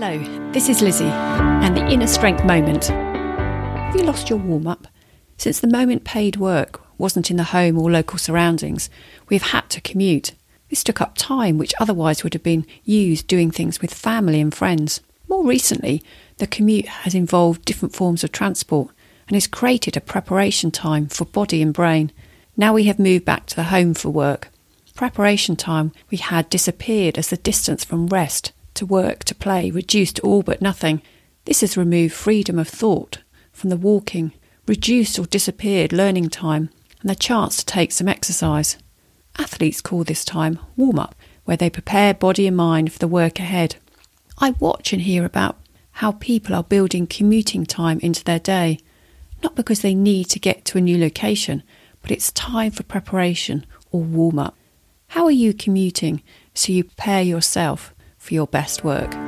Hello, this is Lizzie and the Inner Strength Moment. Have you lost your warm up? Since the moment paid work wasn't in the home or local surroundings, we've had to commute. This took up time which otherwise would have been used doing things with family and friends. More recently, the commute has involved different forms of transport and has created a preparation time for body and brain. Now we have moved back to the home for work. Preparation time we had disappeared as the distance from rest to work to play reduced to all but nothing. This has removed freedom of thought from the walking, reduced or disappeared learning time, and the chance to take some exercise. Athletes call this time warm up, where they prepare body and mind for the work ahead. I watch and hear about how people are building commuting time into their day, not because they need to get to a new location, but it's time for preparation or warm up. How are you commuting so you prepare yourself for your best work?